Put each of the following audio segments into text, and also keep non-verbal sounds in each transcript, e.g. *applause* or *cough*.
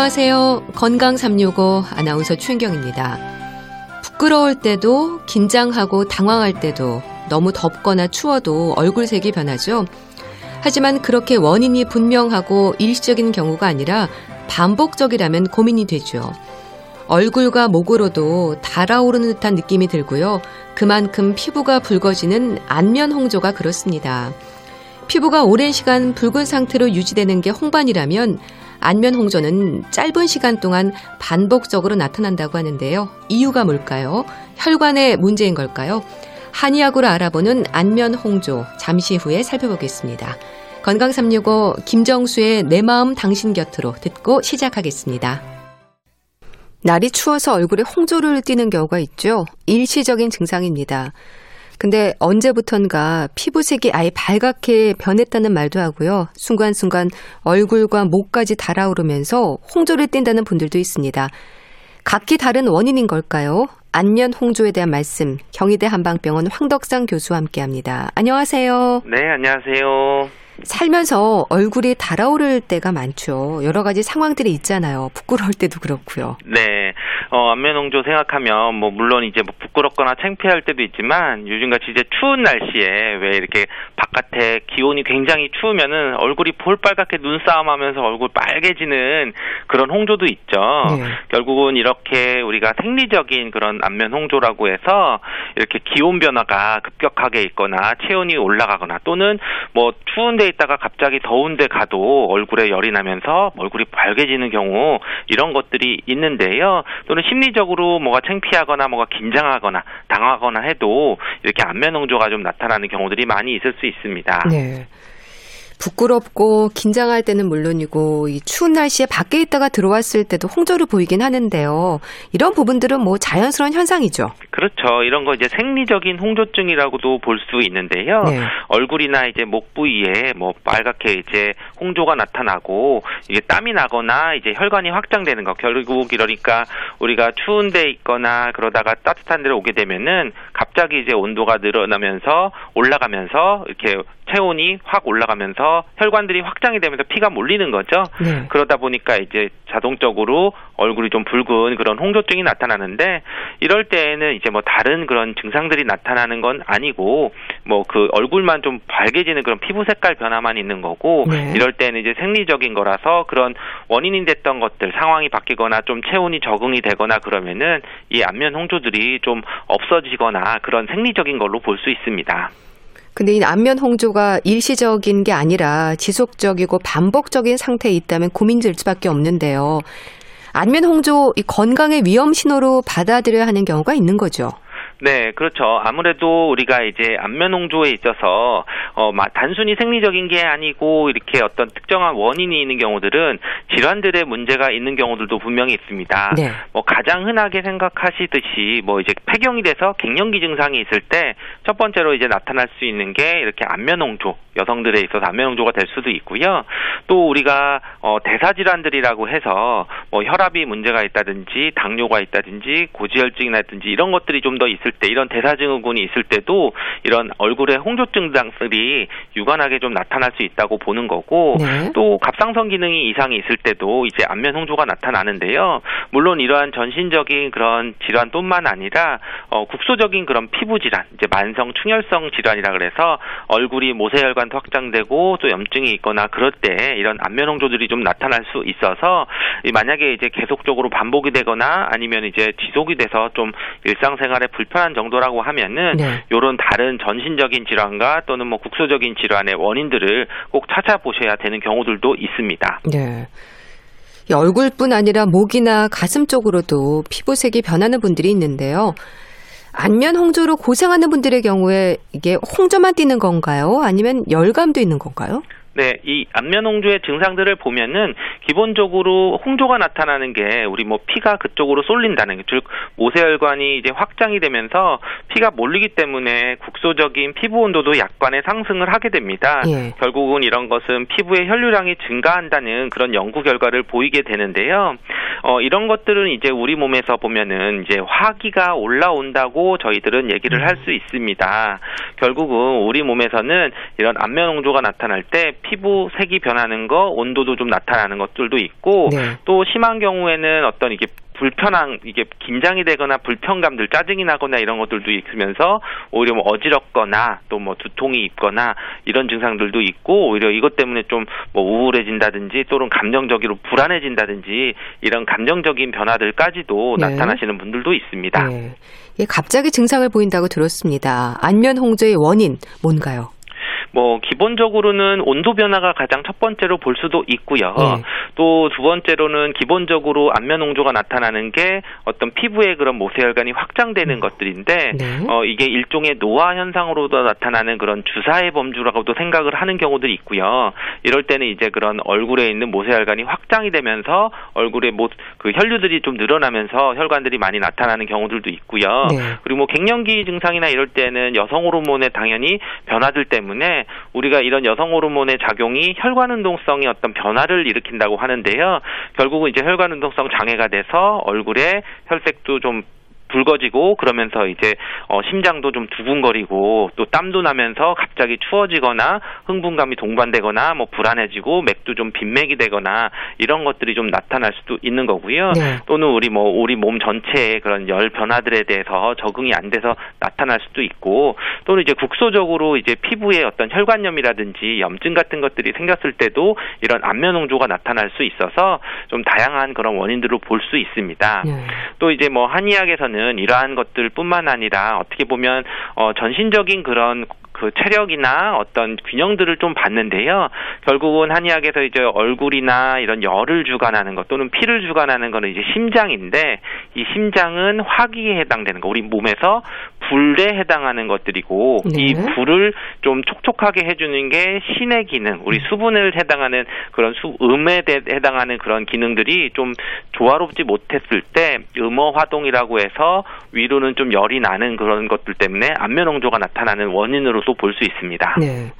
안녕하세요. 건강 365 아나운서 최인경입니다. 부끄러울 때도 긴장하고 당황할 때도 너무 덥거나 추워도 얼굴색이 변하죠. 하지만 그렇게 원인이 분명하고 일시적인 경우가 아니라 반복적이라면 고민이 되죠. 얼굴과 목으로도 달아오르는 듯한 느낌이 들고요. 그만큼 피부가 붉어지는 안면 홍조가 그렇습니다. 피부가 오랜 시간 붉은 상태로 유지되는 게 홍반이라면 안면 홍조는 짧은 시간 동안 반복적으로 나타난다고 하는데요. 이유가 뭘까요? 혈관의 문제인 걸까요? 한의학으로 알아보는 안면 홍조 잠시 후에 살펴보겠습니다. 건강 365 김정수의 내 마음 당신 곁으로 듣고 시작하겠습니다. 날이 추워서 얼굴에 홍조를 띠는 경우가 있죠. 일시적인 증상입니다. 근데 언제부턴가 피부색이 아예 발갛게 변했다는 말도 하고요. 순간순간 얼굴과 목까지 달아오르면서 홍조를 띈다는 분들도 있습니다. 각기 다른 원인인 걸까요? 안면 홍조에 대한 말씀 경희대 한방병원 황덕상 교수와 함께합니다. 안녕하세요. 네, 안녕하세요. 살면서 얼굴이 달아오를 때가 많죠. 여러 가지 상황들이 있잖아요. 부끄러울 때도 그렇고요. 네. 어, 안면홍조 생각하면 뭐 물론 이제 뭐 부끄럽거나 창피할 때도 있지만 요즘같이 이제 추운 날씨에 왜 이렇게 바깥에 기온이 굉장히 추우면은 얼굴이 볼빨갛게 눈싸움하면서 얼굴 빨개지는 그런 홍조도 있죠. 네. 결국은 이렇게 우리가 생리적인 그런 안면 홍조라고 해서 이렇게 기온 변화가 급격하게 있거나 체온이 올라가거나 또는 뭐 추운 데 있다가 갑자기 더운데 가도 얼굴에 열이 나면서 얼굴이 빨개지는 경우 이런 것들이 있는데요. 또는 심리적으로 뭐가 창피하거나 뭐가 긴장하거나 당하거나 해도 이렇게 안면 홍조가 좀 나타나는 경우들이 많이 있을 수 있습니다. 네. 부끄럽고 긴장할 때는 물론이고 이 추운 날씨에 밖에 있다가 들어왔을 때도 홍조를 보이긴 하는데요. 이런 부분들은 뭐 자연스러운 현상이죠. 그렇죠. 이런 거 이제 생리적인 홍조증이라고도 볼 수 있는데요. 네. 얼굴이나 이제 목 부위에 뭐 빨갛게 이제 홍조가 나타나고 이게 땀이 나거나 이제 혈관이 확장되는 거 결국 이러니까 우리가 추운 데 있거나 그러다가 따뜻한 데로 오게 되면은 갑자기 이제 온도가 늘어나면서 올라가면서 이렇게 체온이 확 올라가면서 혈관들이 확장이 되면서 피가 몰리는 거죠. 네. 그러다 보니까 이제 자동적으로 얼굴이 좀 붉은 그런 홍조증이 나타나는데 이럴 때에는 이제 뭐 다른 그런 증상들이 나타나는 건 아니고 뭐 그 얼굴만 좀 밝게지는 그런 피부 색깔 변화만 있는 거고 네. 이럴 때는 이제 생리적인 거라서 그런 원인이 됐던 것들 상황이 바뀌거나 좀 체온이 적응이 되거나 그러면은 이 안면 홍조들이 좀 없어지거나 그런 생리적인 걸로 볼 수 있습니다. 근데 이 안면 홍조가 일시적인 게 아니라 지속적이고 반복적인 상태에 있다면 고민될 수밖에 없는데요. 안면 홍조 이 건강의 위험 신호로 받아들여야 하는 경우가 있는 거죠. 네, 그렇죠. 아무래도 우리가 이제 안면 홍조에 있어서 어 단순히 생리적인 게 아니고 이렇게 어떤 특정한 원인이 있는 경우들은 질환들의 문제가 있는 경우들도 분명히 있습니다. 네. 뭐 가장 흔하게 생각하시듯이 뭐 이제 폐경이 돼서 갱년기 증상이 있을 때 첫 번째로 이제 나타날 수 있는 게 이렇게 안면 홍조, 여성들에 있어서 안면 홍조가 될 수도 있고요. 또 우리가 어 대사 질환들이라고 해서 뭐 혈압이 문제가 있다든지 당뇨가 있다든지 고지혈증이라든지 이런 것들이 좀 더 있을 있을 때 이런 대사증후군이 있을 때도 이런 얼굴에 홍조증 장들이 유관하게 좀 나타날 수 있다고 보는 거고 네. 또 갑상선 기능이 이상이 있을 때도 이제 안면 홍조가 나타나는데요. 물론 이러한 전신적인 그런 질환뿐만 아니라 어, 국소적인 그런 피부 질환, 이제 만성 충혈성 질환이라 그래서 얼굴이 모세혈관도 확장되고 또 염증이 있거나 그럴 때 이런 안면 홍조들이 좀 나타날 수 있어서 만약에 이제 계속적으로 반복이 되거나 아니면 이제 지속이 돼서 좀 일상생활에 불편 불편 한 정도라고 하면은 네. 이런 다른 전신적인 질환과 또는 뭐 국소적인 질환의 원인들을 꼭 찾아보셔야 되는 경우들도 있습니다. 네. 얼굴뿐 아니라 목이나 가슴 쪽으로도 피부색이 변하는 분들이 있는데요. 안면 홍조로 고생하는 분들의 경우에 이게 홍조만 띄는 건가요? 아니면 열감도 있는 건가요? 네, 이 안면 홍조의 증상들을 보면은 기본적으로 홍조가 나타나는 게 우리 뭐 피가 그쪽으로 쏠린다는 게, 즉 모세혈관이 이제 확장이 되면서 피가 몰리기 때문에 국소적인 피부 온도도 약간의 상승을 하게 됩니다. 예. 결국은 이런 것은 피부의 혈류량이 증가한다는 그런 연구 결과를 보이게 되는데요. 어, 이런 것들은 이제 우리 몸에서 보면은 이제 화기가 올라온다고 저희들은 얘기를 할 수 있습니다. 결국은 우리 몸에서는 이런 안면 홍조가 나타날 때 피부 색이 변하는 거, 온도도 좀 나타나는 것들도 있고 네. 또 심한 경우에는 어떤 이게 불편한 이게 긴장이 되거나 불편감들 짜증이 나거나 이런 것들도 있으면서 오히려 뭐 어지럽거나 또 뭐 두통이 있거나 이런 증상들도 있고 오히려 이것 때문에 좀 뭐 우울해진다든지 또는 감정적으로 불안해진다든지 이런 감정적인 변화들까지도 네. 나타나시는 분들도 있습니다. 네. 예, 갑자기 증상을 보인다고 들었습니다. 안면 홍조의 원인 뭔가요? 뭐 기본적으로는 온도 변화가 가장 첫 번째로 볼 수도 있고요. 네. 또두 번째로는 기본적으로 안면 홍조가 나타나는 게 어떤 피부의 그런 모세혈관이 확장되는 것들인데 네. 어 이게 일종의 노화 현상으로도 나타나는 그런 주사의 범주라고도 생각을 하는 경우들이 있고요. 이럴 때는 이제 그런 얼굴에 있는 모세혈관이 확장이 되면서 얼굴에 모, 그 혈류들이 좀 늘어나면서 혈관들이 많이 나타나는 경우들도 있고요. 네. 그리고 뭐 갱년기 증상이나 이럴 때는 여성 호르몬의 당연히 변화들 때문에 우리가 이런 여성 호르몬의 작용이 혈관 운동성이 어떤 변화를 일으킨다고 하는데요. 결국은 이제 혈관 운동성 장애가 돼서 얼굴에 혈색도 좀 붉어지고 그러면서 이제 어 심장도 좀 두근거리고 또 땀도 나면서 갑자기 추워지거나 흥분감이 동반되거나 뭐 불안해지고 맥도 좀 빈맥이 되거나 이런 것들이 좀 나타날 수도 있는 거고요. 네. 또는 우리 뭐 우리 몸 전체의 그런 열 변화들에 대해서 적응이 안 돼서 나타날 수도 있고 또는 이제 국소적으로 이제 피부에 어떤 혈관염이라든지 염증 같은 것들이 생겼을 때도 이런 안면 홍조가 나타날 수 있어서 좀 다양한 그런 원인들을 볼 수 있습니다. 네. 또 이제 뭐 한의학에서는 이러한 것들뿐만 아니라 어떻게 보면 어 전신적인 그런 그 체력이나 어떤 균형들을 좀 봤는데요. 결국은 한의학에서 이제 얼굴이나 이런 열을 주관하는 것 또는 피를 주관하는 거는 이제 심장인데 이 심장은 화기에 해당되는 거. 우리 몸에서 불에 해당하는 것들이고 네. 이 불을 좀 촉촉하게 해주는 게 신의 기능, 우리 수분을 해당하는 그런 수 음에 대- 해당하는 그런 기능들이 좀 조화롭지 못했을 때 음어 화동이라고 해서 위로는 좀 열이 나는 그런 것들 때문에 안면 홍조가 나타나는 원인으로 도볼수 있습니다. 네.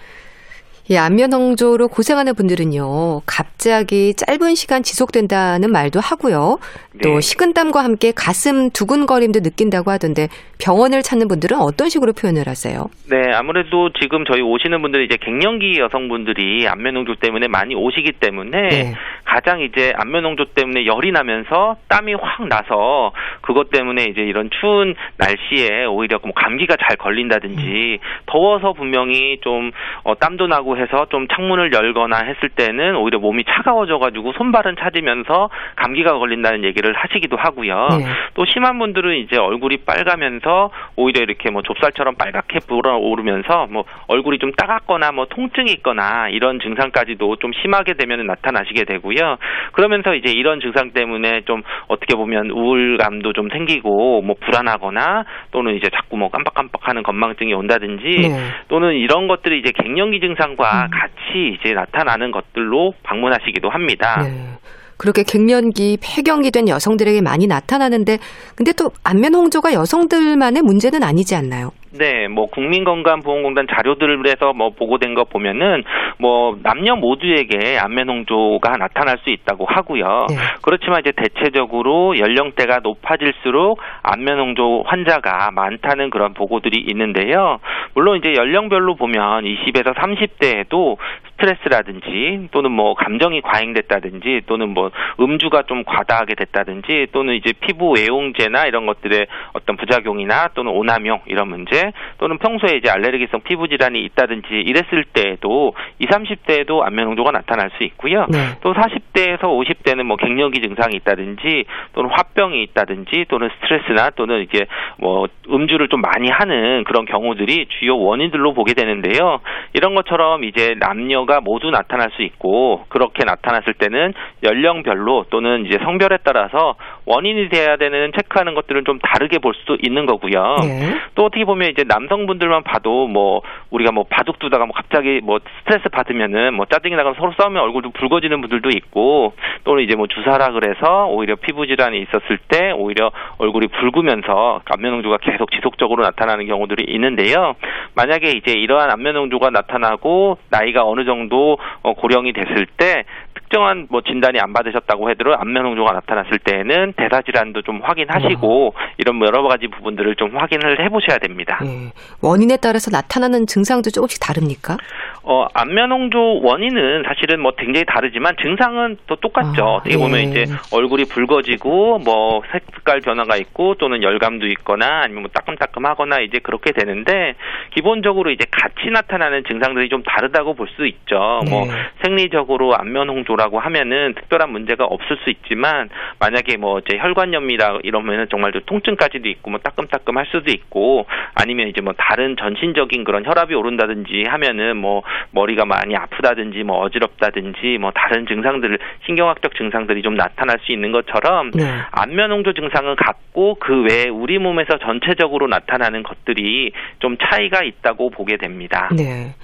이 안면 홍조로 고생하는 분들은요, 갑자기 짧은 시간 지속된다는 말도 하고요. 또 네. 식은땀과 함께 가슴 두근거림도 느낀다고 하던데 병원을 찾는 분들은 어떤 식으로 표현을 하세요? 네, 아무래도 지금 저희 오시는 분들이 이제 갱년기 여성분들이 안면 홍조 때문에 많이 오시기 때문에 네. 가장 이제 안면 홍조 때문에 열이 나면서 땀이 확 나서 그것 때문에 이제 이런 추운 날씨에 오히려 뭐 감기가 잘 걸린다든지 더워서 분명히 좀 어, 땀도 나고 해서 좀 창문을 열거나 했을 때는 오히려 몸이 차가워져 가지고 손발은 차지면서 감기가 걸린다는 얘기를 하시기도 하고요. 네. 또 심한 분들은 이제 얼굴이 빨가면서 오히려 이렇게 뭐 좁쌀처럼 빨갛게 불어오르면서 뭐 얼굴이 좀 따갑거나 뭐 통증이 있거나 이런 증상까지도 좀 심하게 되면 나타나시게 되고요. 그러면서 이제 이런 증상 때문에 좀 어떻게 보면 우울감도 좀 생기고 뭐 불안하거나 또는 이제 자꾸 뭐 깜빡깜빡하는 건망증이 온다든지 네. 또는 이런 것들이 이제 갱년기 증상 과 같이 이제 나타나는 것들로 방문하시기도 합니다. 네. 그렇게 갱년기, 폐경이 된 여성들에게 많이 나타나는데, 근데 또 안면 홍조가 여성들만의 문제는 아니지 않나요? 네, 뭐 국민건강보험공단 자료들에서 뭐 보고된 거 보면은 뭐 남녀 모두에게 안면 홍조가 나타날 수 있다고 하고요. 네. 그렇지만 이제 대체적으로 연령대가 높아질수록 안면 홍조 환자가 많다는 그런 보고들이 있는데요. 물론 이제 연령별로 보면 20에서 30대에도 스트레스라든지 또는 뭐 감정이 과잉됐다든지 또는 뭐 음주가 좀 과다하게 됐다든지 또는 이제 피부 외용제나 이런 것들의 어떤 부작용이나 또는 오남용 이런 문제 또는 평소에 이제 알레르기성 피부 질환이 있다든지 이랬을 때에도 20, 30대에도 안면 홍조가 나타날 수 있고요. 네. 또 40대에서 50대는 뭐 갱년기 증상이 있다든지 또는 화병이 있다든지 또는 스트레스나 또는 이게 뭐 음주를 좀 많이 하는 그런 경우들이 주요 원인들로 보게 되는데요. 이런 것처럼 이제 남녀가 모두 나타날 수 있고 그렇게 나타났을 때는 연령별로 또는 이제 성별에 따라서 원인이 돼야 되는 체크하는 것들은 좀 다르게 볼 수도 있는 거고요. 네. 또 어떻게 보면 이제 남성분들만 봐도 뭐 우리가 뭐 바둑 두다가 뭐 갑자기 뭐 스트레스 받으면은 뭐 짜증이 나가면 서로 싸우면 얼굴도 붉어지는 분들도 있고 또는 이제 뭐 주사라 그래서 오히려 피부 질환이 있었을 때 오히려 얼굴이 붉으면서 안면 홍조가 계속 지속적으로 나타나는 경우들이 있는데요. 만약에 이제 이러한 안면 홍조가 나타나고 나이가 어느 정도 어, 고령이 됐을 때 특정한 뭐 진단이 안 받으셨다고 해도 안면 홍조가 나타났을 때에는 대사 질환도 좀 확인하시고 어. 이런 뭐 여러 가지 부분들을 좀 확인을 해보셔야 됩니다. 네. 원인에 따라서 나타나는 증상도 조금씩 다릅니까? 어, 안면 홍조 원인은 사실은 뭐 굉장히 다르지만 증상은 또 똑같죠. 아, 어떻게 보면 예. 이제 얼굴이 붉어지고 뭐 색깔 변화가 있고 또는 열감도 있거나 아니면 뭐 따끔따끔하거나 이제 그렇게 되는데 기본적으로 이제 같이 나타나는 증상들이 좀 다르다고 볼 수 있죠. 뭐 네. 뭐 생리적으로 안면 홍조라고 하면은 특별한 문제가 없을 수 있지만 만약에 뭐 이제 혈관염이라 이러면은 정말 좀 통증까지도 있고 뭐 따끔따끔할 수도 있고 아니면 이제 뭐 다른 전신적인 그런 혈압이 오른다든지 하면은 뭐 머리가 많이 아프다든지 뭐 어지럽다든지 뭐 다른 증상들 신경학적 증상들이 좀 나타날 수 있는 것처럼 네. 안면 홍조 증상은 같고 그 외에 우리 몸에서 전체적으로 나타나는 것들이 좀 차이가 있다고 보게 됩니다. 네.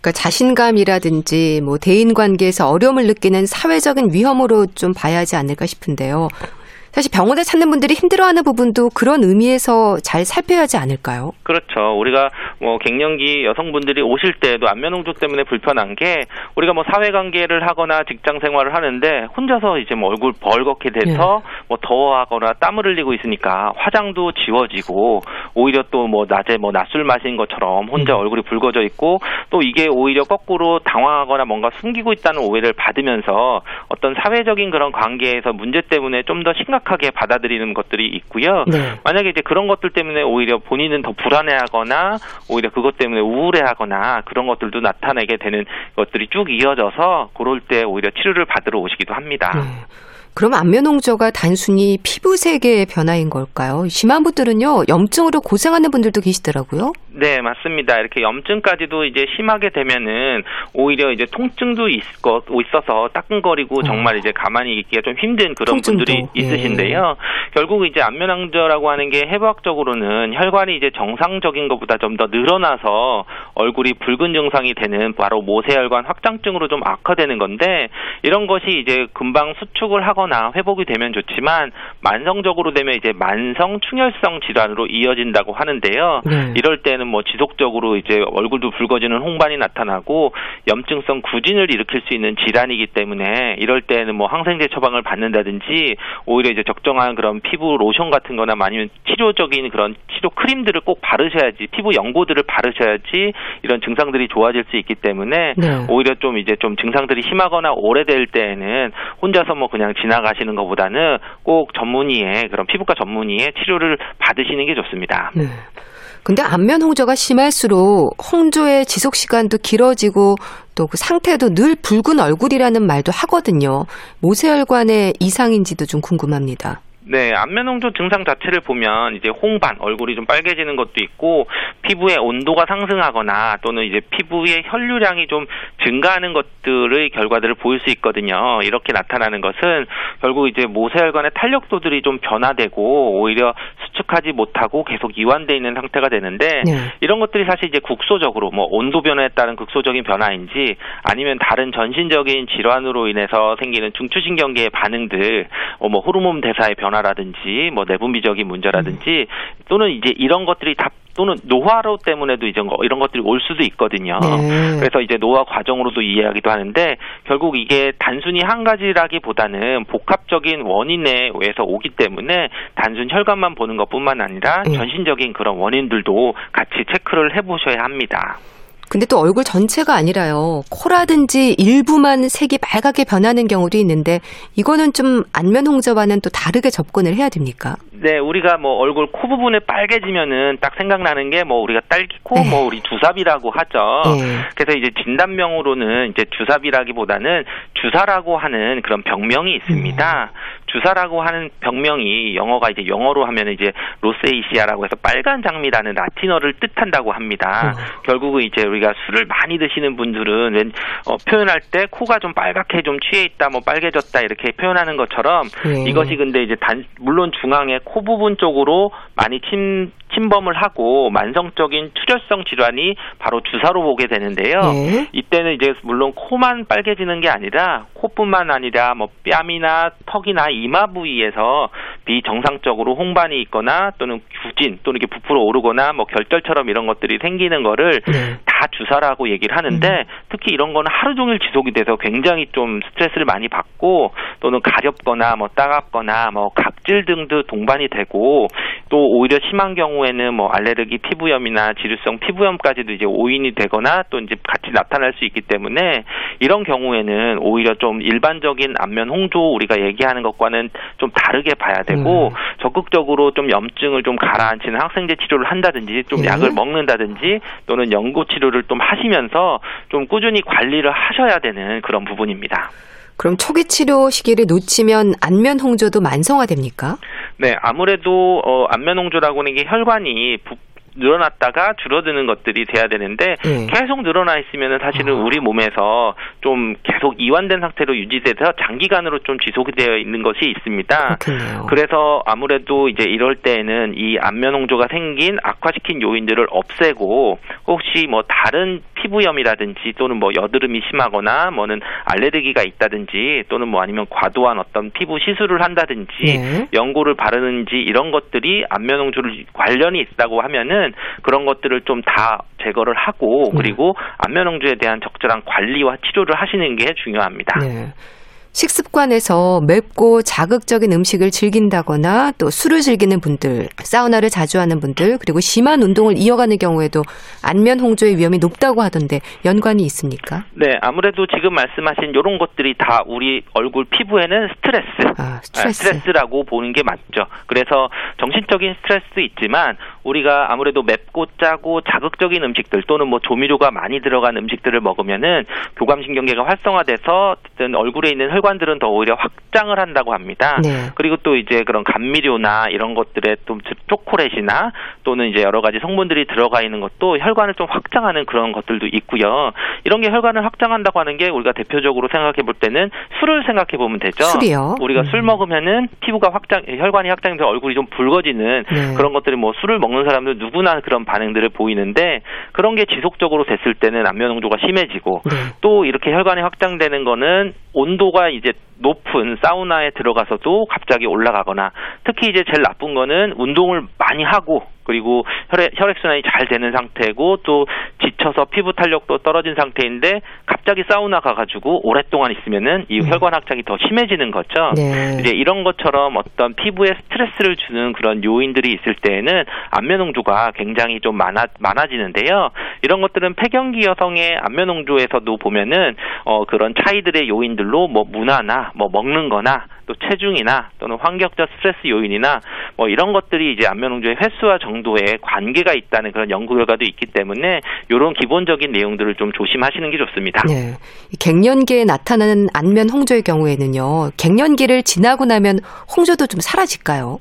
그러니까 자신감이라든지 뭐 대인 관계에서 어려움을 느끼는 사회적인 위험으로 좀 봐야 하지 않을까 싶은데요. 사실 병원에 찾는 분들이 힘들어하는 부분도 그런 의미에서 잘 살펴야 하지 않을까요? 그렇죠. 우리가 뭐 갱년기 여성분들이 오실 때도 안면홍조 때문에 불편한 게 우리가 뭐 사회관계를 하거나 직장 생활을 하는데 혼자서 이제 뭐 얼굴 벌겋게 돼서 예. 뭐 더워하거나 땀을 흘리고 있으니까 화장도 지워지고 오히려 또 뭐 낮에 뭐 낮술 마신 것처럼 혼자 음. 얼굴이 붉어져 있고 또 이게 오히려 거꾸로 당황하거나 뭔가 숨기고 있다는 오해를 받으면서 어떤 사회적인 그런 관계에서 문제 때문에 좀 더 심각 심각하게 받아들이는 것들이 있고요. 네. 만약에 이제 그런 것들 때문에 오히려 본인은 더 불안해하거나 오히려 그것 때문에 우울해하거나 그런 것들도 나타내게 되는 것들이 쭉 이어져서 그럴 때 오히려 치료를 받으러 오시기도 합니다. 네. 그럼 안면홍조가 단순히 피부색의 변화인 걸까요? 심한 분들은요, 염증으로 고생하는 분들도 계시더라고요. 네, 맞습니다. 이렇게 염증까지도 이제 심하게 되면은 오히려 이제 통증도 있고 있어서 따끔거리고 어. 정말 이제 가만히 있기가 좀 힘든 그런 통증도. 분들이 예. 있으신데요. 예. 결국 이제 안면항저라고 하는 게 해부학적으로는 혈관이 이제 정상적인 것보다 좀 더 늘어나서 얼굴이 붉은 증상이 되는 바로 모세혈관 확장증으로 좀 악화되는 건데 이런 것이 이제 금방 수축을 하거나 회복이 되면 좋지만 만성적으로 되면 이제 만성 충혈성 질환으로 이어진다고 하는데요. 네. 이럴 때는 때는 뭐 지속적으로 이제 얼굴도 붉어지는 홍반이 나타나고 염증성 구진을 일으킬 수 있는 질환이기 때문에 이럴 때는 뭐 항생제 처방을 받는다든지 오히려 이제 적정한 그런 피부 로션 같은 거나 아니면 치료적인 그런 치료 크림들을 꼭 바르셔야지 피부 연고들을 바르셔야지 이런 증상들이 좋아질 수 있기 때문에 네. 오히려 좀 이제 좀 증상들이 심하거나 오래될 때에는 혼자서 뭐 그냥 지나 가시는 것보다는 꼭 전문의의 그런 피부과 전문의의 치료를 받으시는 게 좋습니다. 네. 근데 안면 홍조가 심할수록 홍조의 지속 시간도 길어지고 또 그 상태도 늘 붉은 얼굴이라는 말도 하거든요. 모세혈관의 이상인지도 좀 궁금합니다. 네, 안면홍조 증상 자체를 보면 이제 홍반, 얼굴이 좀 빨개지는 것도 있고 피부의 온도가 상승하거나 또는 이제 피부의 혈류량이 좀 증가하는 것들의 결과들을 보일 수 있거든요. 이렇게 나타나는 것은 결국 이제 모세혈관의 탄력도들이 좀 변화되고 오히려 수축하지 못하고 계속 이완돼 있는 상태가 되는데 네. 이런 것들이 사실 이제 국소적으로 뭐 온도 변화에 따른 극소적인 변화인지 아니면 다른 전신적인 질환으로 인해서 생기는 중추신경계의 반응들, 어, 뭐 호르몬 대사의 변화 변화라든지 뭐 내분비적인 문제라든지 또는 이제 이런 것들이 다 또는 노화로 때문에도 이제 이런 것들이 올 수도 있거든요. 네. 그래서 이제 노화 과정으로도 이해하기도 하는데 결국 이게 단순히 한 가지라기보다는 복합적인 원인에 의해서 오기 때문에 단순 혈관만 보는 것뿐만 아니라 네. 전신적인 그런 원인들도 같이 체크를 해보셔야 합니다. 근데 또 얼굴 전체가 아니라요. 코라든지 일부만 색이 빨갛게 변하는 경우도 있는데 이거는 좀 안면 홍조와는 또 다르게 접근을 해야 됩니까? 네, 우리가 뭐 얼굴 코 부분에 빨개지면은 딱 생각나는 게 뭐 우리가 딸기코, 네. 뭐 우리 주사비라고 하죠. 네. 그래서 이제 진단명으로는 이제 주사비라기보다는 주사라고 하는 그런 병명이 있습니다. 음. 주사라고 하는 병명이 영어가 이제 영어로 하면 이제 로세이시아라고 해서 빨간 장미라는 라틴어를 뜻한다고 합니다. 음. 결국은 이제 우리가 술을 많이 드시는 분들은 웬, 어, 표현할 때 코가 좀 빨갛게 좀 취해 있다, 뭐 빨개졌다 이렇게 표현하는 것처럼 음. 이것이 근데 이제 단 물론 중앙에 코 부분 쪽으로 많이 침 침범을 하고 만성적인 출혈성 질환이 바로 주사로 보게 되는데요. 네. 이때는 이제 물론 코만 빨개지는 게 아니라 코뿐만 아니라 뭐 뺨이나 턱이나 이마 부위에서 비정상적으로 홍반이 있거나 또는 구진 또는 이렇게 부풀어 오르거나 뭐 결절처럼 이런 것들이 생기는 거를 네. 다 주사라고 얘기를 하는데 음. 특히 이런 거는 하루 종일 지속이 돼서 굉장히 좀 스트레스를 많이 받고 또는 가렵거나 뭐 따갑거나 뭐 각질 등도 동반이 되고 또 오히려 심한 경우에는 뭐 알레르기 피부염이나 지루성 피부염까지도 이제 오인이 되거나 또 이제 같이 나타날 수 있기 때문에 이런 경우에는 오히려 좀 일반적인 안면 홍조 우리가 얘기하는 것과는 좀 다르게 봐야 되고 음. 적극적으로 좀 염증을 좀 가라앉히는 항생제 치료를 한다든지 좀 네. 약을 먹는다든지 또는 연고 치료를 좀 하시면서 좀 꾸준히 관리를 하셔야 되는 그런 부분입니다. 그럼 초기 치료 시기를 놓치면 안면 홍조도 만성화됩니까? 네, 아무래도 어, 안면 홍조라고는 이게 혈관이 부, 늘어났다가 줄어드는 것들이 돼야 되는데 네. 계속 늘어나 있으면은 사실은 아. 우리 몸에서 좀 계속 이완된 상태로 유지돼서 장기간으로 좀 지속이 되어 있는 것이 있습니다. 그렇겠네요. 그래서 아무래도 이제 이럴 때에는 이 안면 홍조가 생긴 악화시킨 요인들을 없애고 혹시 뭐 다른 피부염이라든지 또는 뭐 여드름이 심하거나 뭐는 알레르기가 있다든지 또는 뭐 아니면 과도한 어떤 피부 시술을 한다든지 네. 연고를 바르는지 이런 것들이 안면 홍조를 관련이 있다고 하면은 그런 것들을 좀 다 제거를 하고 네. 그리고 안면 홍조에 대한 적절한 관리와 치료를 하시는 게 중요합니다. 네. 식습관에서 맵고 자극적인 음식을 즐긴다거나 또 술을 즐기는 분들, 사우나를 자주 하는 분들, 그리고 심한 운동을 이어가는 경우에도 안면 홍조의 위험이 높다고 하던데 연관이 있습니까? 네, 아무래도 지금 말씀하신 이런 것들이 다 우리 얼굴 피부에는 스트레스, 아, 아, 스트레스. 스트레스 라고 보는 게 맞죠. 그래서 정신적인 스트레스도 있지만 우리가 아무래도 맵고 짜고 자극적인 음식들 또는 뭐 조미료가 많이 들어간 음식들을 먹으면은 교감신경계가 활성화돼서 어쨌든 얼굴에 있는 혈관 들은 더 오히려 확장을 한다고 합니다. 네. 그리고 또 이제 그런 감미료나 이런 것들에 또 초콜릿이나 또는 이제 여러 가지 성분들이 들어가 있는 것도 혈관을 좀 확장하는 그런 것들도 있고요. 이런 게 혈관을 확장한다고 하는 게 우리가 대표적으로 생각해 볼 때는 술을 생각해 보면 되죠. 술이요? 우리가 음. 술 먹으면은 피부가 확장, 혈관이 확장돼서 얼굴이 좀 붉어지는 네. 그런 것들이 뭐 술을 먹는 사람들 누구나 그런 반응들을 보이는데 그런 게 지속적으로 됐을 때는 안면 홍조가 심해지고 네. 또 이렇게 혈관이 확장되는 거는 온도가 이제 높은 사우나에 들어가서도 갑자기 올라가거나 특히 이제 제일 나쁜 거는 운동을 많이 하고 그리고 혈액, 혈액순환이 잘 되는 상태고 또 지쳐서 피부 탄력도 떨어진 상태인데 갑자기 사우나 가가지고 오랫동안 있으면은 이 네. 혈관 확장이 더 심해지는 거죠. 네. 이제 이런 것처럼 어떤 피부에 스트레스를 주는 그런 요인들이 있을 때에는 안면 홍조가 굉장히 좀 많아 많아지는데요. 이런 것들은 폐경기 여성의 안면 홍조에서도 보면은 어 그런 차이들의 요인들로 뭐 문화나 뭐 먹는 거나 또 체중이나 또는 환경적 스트레스 요인이나 뭐 이런 것들이 이제 안면 홍조의 횟수와 정도에 관계가 있다는 그런 연구 결과도 있기 때문에 이런 기본적인 내용들을 좀 조심하시는 게 좋습니다. 네. 이 갱년기에 나타나는 안면 홍조의 경우에는요, 갱년기를 지나고 나면 홍조도 좀 사라질까요?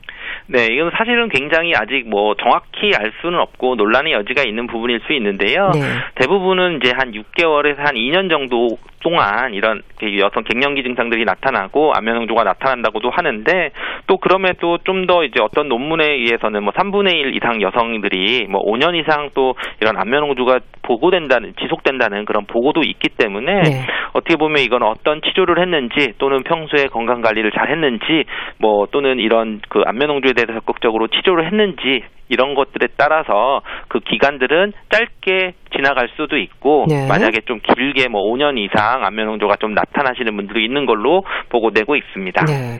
네, 이건 사실은 굉장히 아직 뭐 정확히 알 수는 없고 논란의 여지가 있는 부분일 수 있는데요. 네. 대부분은 이제 한 6개월에서 한 2년 정도 동안 이런 그 여성 갱년기 증상들이 나타나고 안면 홍조가 나타난다고도 하는데 또 그럼에도 좀 더 이제 어떤 논문에 의해서는 뭐 3분의 1 이상 여성들이 뭐 5년 이상 또 이런 안면 홍조가 보고된다는 지속된다는 그런 보고도 있기 때문에 네. 어떻게 보면 이건 어떤 치료를 했는지 또는 평소에 건강 관리를 잘 했는지 뭐 또는 이런 그 안면 홍조에 대해서 적극적으로 치료를 했는지 이런 것들에 따라서 그 기간들은 짧게 지나갈 수도 있고 네. 만약에 좀 길게 뭐 5년 이상 안면 홍조가 좀 나타나시는 분들이 있는 걸로 보고되고 있습니다. 네.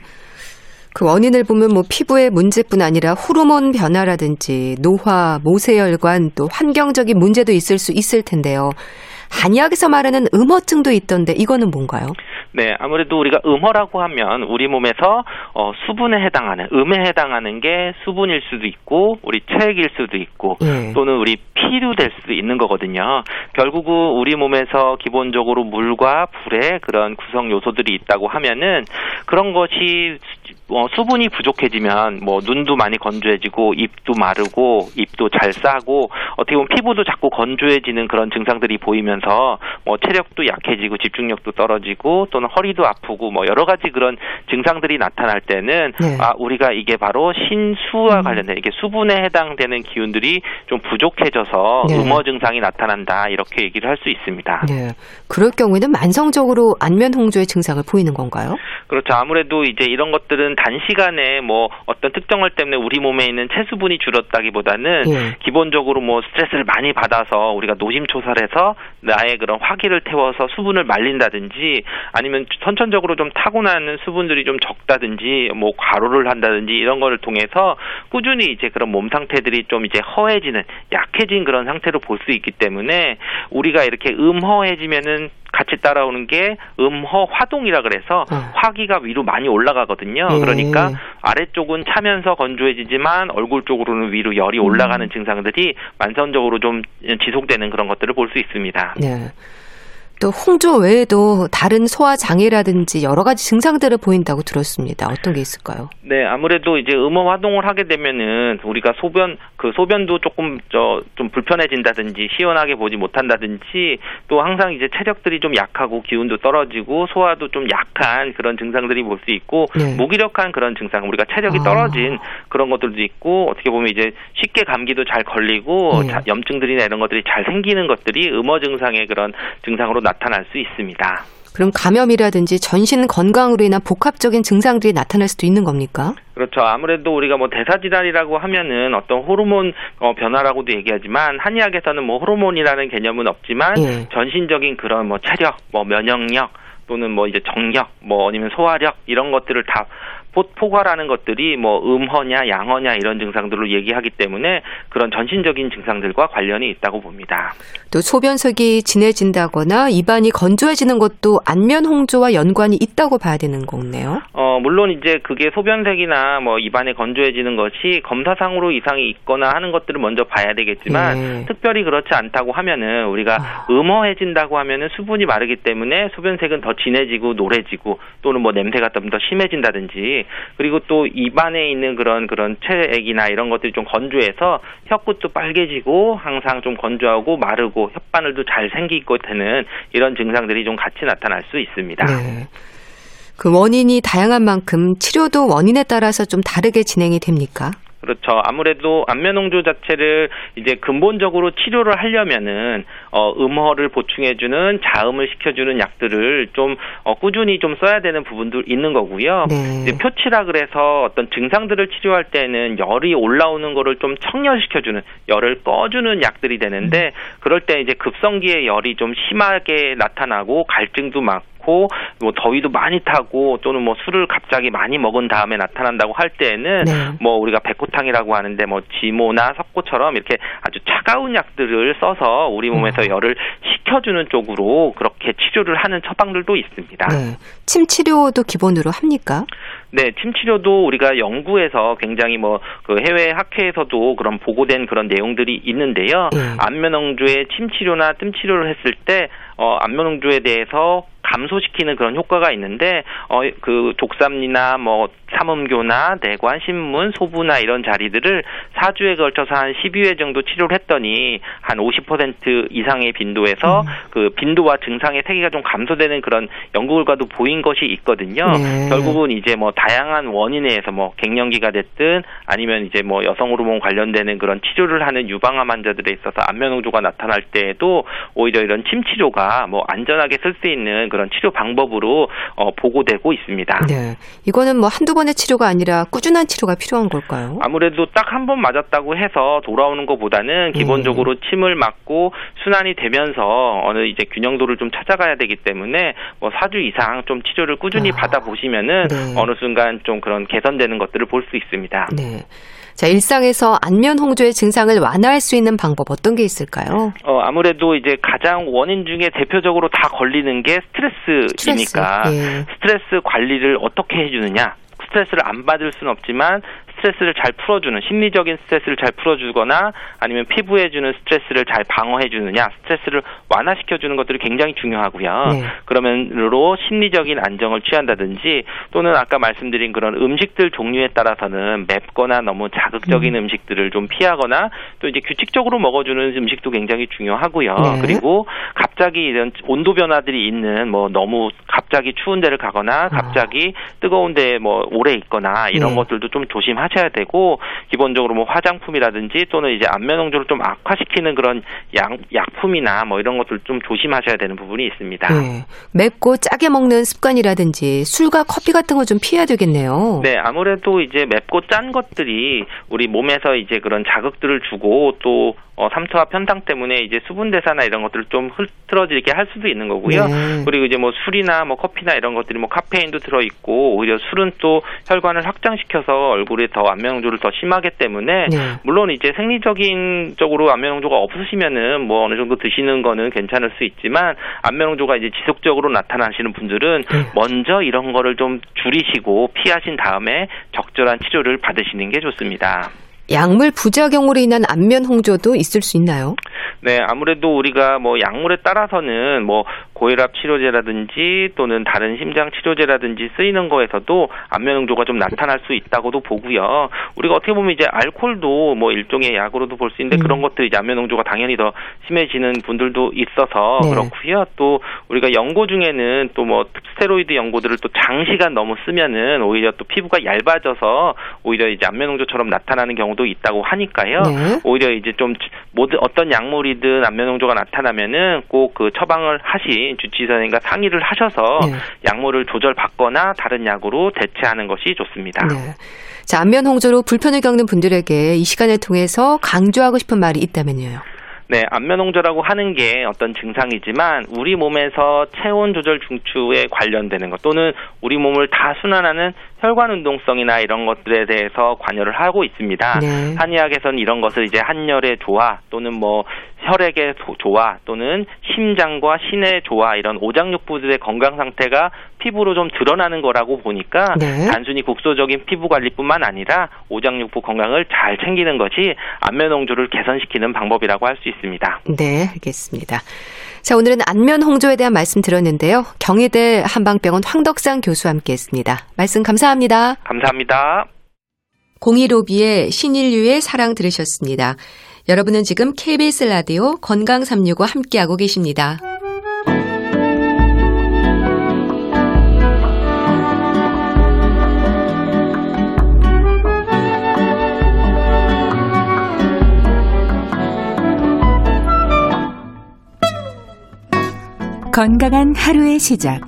그 원인을 보면 뭐 피부의 문제뿐 아니라 호르몬 변화라든지 노화, 모세혈관 또 환경적인 문제도 있을 수 있을 텐데요. 한의학에서 말하는 음허증도 있던데 이거는 뭔가요? 네, 아무래도 우리가 음허라고 하면 우리 몸에서 어, 수분에 해당하는 음에 해당하는 게 수분일 수도 있고 우리 체액일 수도 있고 예. 또는 우리 피류 될 수도 있는 거거든요. 결국은 우리 몸에서 기본적으로 물과 불의 그런 구성 요소들이 있다고 하면은 그런 것이 어, 수분이 부족해지면 뭐 눈도 많이 건조해지고 입도 마르고 입도 잘 싸고 어떻게 보면 피부도 자꾸 건조해지는 그런 증상들이 보이면서 뭐 체력도 약해지고 집중력도 떨어지고 또는 허리도 아프고 뭐 여러 가지 그런 증상들이 나타날 때는 네. 아 우리가 이게 바로 신수와 음. 관련된 이게 수분에 해당되는 기운들이 좀 부족해져서 네. 음어 증상이 나타난다 이렇게 얘기를 할 수 있습니다. 네. 그럴 경우에는 만성적으로 안면 홍조의 증상을 보이는 건가요? 그렇죠. 아무래도 이제 이런 것들 은 단시간에 뭐 어떤 특정 걸 때문에 우리 몸에 있는 체수분이 줄었다기보다는 예. 기본적으로 뭐 스트레스를 많이 받아서 우리가 노심초사해서 나의 그런 화기를 태워서 수분을 말린다든지 아니면 선천적으로 좀 타고나는 수분들이 좀 적다든지 뭐 과로를 한다든지 이런 거를 통해서 꾸준히 이제 그런 몸 상태들이 좀 이제 허해지는 약해진 그런 상태로 볼 수 있기 때문에 우리가 이렇게 음허해지면은 같이 따라오는 게 음허 화동이라 그래서 어. 화기가 위로 많이 올라가거든요. 예. 그러니까 아래쪽은 차면서 건조해지지만 얼굴 쪽으로는 위로 열이 올라가는 음. 증상들이 만성적으로 좀 지속되는 그런 것들을 볼 수 있습니다. 네. 또 홍조 외에도 다른 소화 장애라든지 여러 가지 증상들을 보인다고 들었습니다. 어떤 게 있을까요? 네, 아무래도 이제 음어 활동을 하게 되면은 우리가 소변 그 소변도 조금 저 좀 불편해진다든지 시원하게 보지 못한다든지 또 항상 이제 체력들이 좀 약하고 기운도 떨어지고 소화도 좀 약한 그런 증상들이 볼 수 있고 네. 무기력한 그런 증상 우리가 체력이 아. 떨어진 아. 그런 것들도 있고 어떻게 보면 이제 쉽게 감기도 잘 걸리고 네. 염증들이나 이런 것들이 잘 생기는 것들이 음어 증상의 그런 증상으로 나타날 수 있습니다. 그럼 감염이라든지 전신 건강으로 인한 복합적인 증상들이 나타날 수도 있는 겁니까? 그렇죠. 아무래도 우리가 뭐 대사질환이라고 하면은 어떤 호르몬 어, 변화라고도 얘기하지만 한의학에서는 뭐 호르몬이라는 개념은 없지만 예. 전신적인 그런 뭐 체력, 뭐 면역력 또는 뭐 이제 정력, 뭐 아니면 소화력 이런 것들을 다 포괄하는 것들이 뭐 음허냐 양허냐 이런 증상들을 얘기하기 때문에 그런 전신적인 증상들과 관련이 있다고 봅니다. 또 소변석이 진해진다거나 입안이 건조해지는 것도 안면 홍조와 연관이 있다고 봐야 되는 거네요. 어 물론 이제 그게 소변색이나 뭐 입안에 건조해지는 것이 검사상으로 이상이 있거나 하는 것들을 먼저 봐야 되겠지만 네. 특별히 그렇지 않다고 하면은 우리가 아. 음허해진다고 하면은 수분이 마르기 때문에 소변색은 더 진해지고 노래지고 또는 뭐 냄새가 좀 더 심해진다든지 그리고 또 입안에 있는 그런 그런 체액이나 이런 것들이 좀 건조해서 혀끝도 빨개지고 항상 좀 건조하고 마르고 혓바늘도 잘 생기고 되는 이런 증상들이 좀 같이 나타날 수 있습니다. 네. 그 원인이 다양한 만큼 치료도 원인에 따라서 좀 다르게 진행이 됩니까? 그렇죠. 아무래도 안면홍조 자체를 이제 근본적으로 치료를 하려면은 어 음허를 보충해주는 자음을 시켜주는 약들을 좀 어, 꾸준히 좀 써야 되는 부분도 있는 거고요. 네. 이제 표치라 그래서 어떤 증상들을 치료할 때는 열이 올라오는 거를 좀 청열시켜주는 열을 꺼주는 약들이 되는데 음. 그럴 때 이제 급성기에 열이 좀 심하게 나타나고 갈증도 막 많고 뭐 더위도 많이 타고 또는 뭐 술을 갑자기 많이 먹은 다음에 나타난다고 할 때에는 네. 뭐 우리가 백호탕이라고 하는데 뭐 지모나 석고처럼 이렇게 아주 차가운 약들을 써서 우리 몸에서 음. 열을 식혀주는 쪽으로 그렇게 치료를 하는 처방들도 있습니다. 네. 침 치료도 기본으로 합니까? 네, 침 치료도 우리가 연구에서 굉장히 뭐 그 해외 학회에서도 그런 보고된 그런 내용들이 있는데요. 네. 안면홍조의 침 치료나 뜸 치료를 했을 때 어, 안면홍조에 대해서 감소시키는 그런 효과가 있는데 어그 족삼리나 뭐 삼음교나 내관 신문 소부나 이런 자리들을 4주에 걸쳐서 한 12회 정도 치료를 했더니 한 50% 이상의 빈도에서 음. 그 빈도와 증상의 세계가 좀 감소되는 그런 연구 결과도 보인 것이 있거든요. 네. 결국은 이제 뭐 다양한 원인에 의해서 뭐 갱년기가 됐든 아니면 이제 뭐 여성 호르몬 관련되는 그런 치료를 하는 유방암 환자들에 있어서 안면 홍조가 나타날 때에도 오히려 이런 침 치료가 뭐 안전하게 쓸 수 있는 그런 치료 방법으로 어, 보고되고 있습니다. 네. 이거는 뭐 한두 번의 치료가 아니라 꾸준한 치료가 필요한 걸까요? 아무래도 딱 한 번 맞았다고 해서 돌아오는 것보다는 기본적으로 네. 침을 맞고 순환이 되면서 어느 이제 균형도를 좀 찾아가야 되기 때문에 뭐 4주 이상 좀 치료를 꾸준히 아. 받아보시면은 네. 어느 순간 좀 그런 개선되는 것들을 볼 수 있습니다. 네. 자, 일상에서 안면 홍조의 증상을 완화할 수 있는 방법 어떤 게 있을까요? 어, 아무래도 이제 가장 원인 중에 대표적으로 다 걸리는 게 스트레스이니까 스트레스, 예. 스트레스 관리를 어떻게 해주느냐. 스트레스를 안 받을 수는 없지만 스트레스를 잘 풀어주는 심리적인 스트레스를 잘 풀어주거나 아니면 피부에 주는 스트레스를 잘 방어해 주느냐 스트레스를 완화시켜 주는 것들이 굉장히 중요하고요. 네. 그러면으로 심리적인 안정을 취한다든지 또는 아까 말씀드린 그런 음식들 종류에 따라서는 맵거나 너무 자극적인 음. 식들을좀 피하거나 또 이제 규칙적으로 먹어주는 음식도 굉장히 중요하고요. 네. 그리고 갑자기 이런 온도 변화들이 있는 뭐 너무 갑자기 추운 데를 가거나 아. 갑자기 아. 뜨거운 데에 뭐 오래 있거나 이런 네. 것들도 좀 조심하 셔야 되고 기본적으로 뭐 화장품이라든지 또는 이제 안면 홍조를 좀 악화시키는 그런 약, 약품이나 뭐 이런 것들 좀 조심하셔야 되는 부분이 있습니다. 네. 맵고 짜게 먹는 습관이라든지 술과 커피 같은 거 좀 피해야 되겠네요. 네, 아무래도 이제 맵고 짠 것들이 우리 몸에서 이제 그런 자극들을 주고 또 어, 삼투압 현상 때문에 이제 수분 대사나 이런 것들을 좀 흐트러지게 할 수도 있는 거고요. 네. 그리고 이제 뭐 술이나 뭐 커피나 이런 것들이 뭐 카페인도 들어 있고 오히려 술은 또 혈관을 확장시켜서 얼굴에 더 안면홍조를 더 심하기 때문에 네. 물론 이제 생리적인 쪽으로 안면홍조가 없으시면은 뭐 어느 정도 드시는 거는 괜찮을 수 있지만 안면홍조가 이제 지속적으로 나타나시는 분들은 네. 먼저 이런 거를 좀 줄이시고 피하신 다음에 적절한 치료를 받으시는 게 좋습니다. 약물 부작용으로 인한 안면 홍조도 있을 수 있나요? 네, 아무래도 우리가 뭐 약물에 따라서는 뭐 고혈압 치료제라든지 또는 다른 심장 치료제라든지 쓰이는 거에서도 안면 홍조가 좀 나타날 수 있다고도 보고요. 우리가 어떻게 보면 이제 알코올도 뭐 일종의 약으로도 볼 수 있는데 음. 그런 것들이 이제 안면 홍조가 당연히 더 심해지는 분들도 있어서 네. 그렇고요. 또 우리가 연고 중에는 또 뭐 스테로이드 연고들을 또 장시간 너무 쓰면은 오히려 또 피부가 얇아져서 오히려 이제 안면 홍조처럼 나타나는 경우 도 있다고 하니까요. 네. 오히려 이제 좀 모든 어떤 약물이든 안면 홍조가 나타나면은 꼭 그 처방을 하시 주치의사님과 상의를 하셔서 네. 약물을 조절받거나 다른 약으로 대체하는 것이 좋습니다. 네. 자, 안면 홍조로 불편을 겪는 분들에게 이 시간을 통해서 강조하고 싶은 말이 있다면요. 네, 안면홍조라고 하는 게 어떤 증상이지만 우리 몸에서 체온 조절 중추에 관련되는 것 또는 우리 몸을 다 순환하는 혈관 운동성이나 이런 것들에 대해서 관여를 하고 있습니다. 네. 한의학에서는 이런 것을 이제 한열의 조화 또는 뭐 혈액의 조화 또는 심장과 신의 조화 이런 오장육부들의 건강 상태가 피부로 좀 드러나는 거라고 보니까 네. 단순히 국소적인 피부 관리뿐만 아니라 오장육부 건강을 잘 챙기는 것이 안면 홍조를 개선시키는 방법이라고 할 수 있습니다. 네, 알겠습니다. 자, 오늘은 안면 홍조에 대한 말씀 들었는데요. 경희대 한방병원 황덕상 교수와 함께 했습니다. 말씀 감사합니다. 감사합니다. 공이로비의 신인류의 사랑 들으셨습니다. 여러분은 지금 KBS 라디오 건강 365 함께하고 계십니다. 건강한 하루의 시작.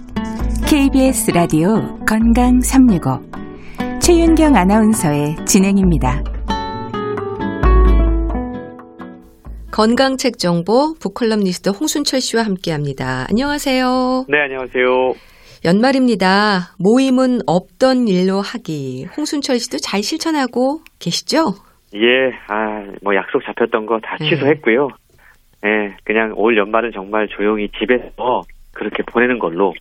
KBS 라디오 건강 365. 최윤경 아나운서의 진행입니다. 건강책 정보 북컬럼니스트 홍순철 씨와 함께합니다. 안녕하세요. 네, 안녕하세요. 연말입니다. 모임은 없던 일로 하기. 홍순철 씨도 잘 실천하고 계시죠? 예, 아, 뭐 약속 잡혔던 거다 네. 취소했고요. 예, 그냥 올 연말은 정말 조용히 집에서 그렇게 보내는 걸로